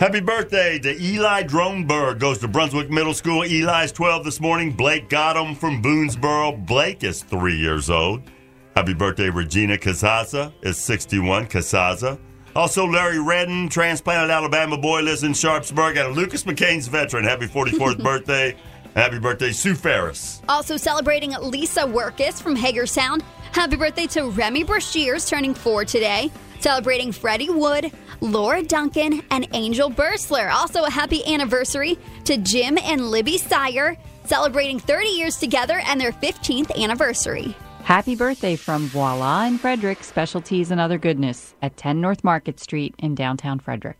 Happy birthday to Eli Dronberg. Goes to Brunswick Middle School. Eli's 12 this morning. Blake got him from Boonsboro. Blake is three years old. Happy birthday, Regina Casaza is 61. Casaza. Also, Larry Redden, transplanted Alabama boy, lives in Sharpsburg. And Lucas McCain's veteran. Happy 44th birthday. Happy birthday, Sue Ferris. Also celebrating Lisa Workus from Hagerstown. Happy birthday to Remy Brashears, turning four today. Celebrating Freddie Wood, Laura Duncan, and Angel Bursler. Also, a happy anniversary to Jim and Libby Sire, celebrating 30 years together and their 15th anniversary. Happy birthday from Voila and Frederick, specialties and other goodness at 10 North Market Street in downtown Frederick.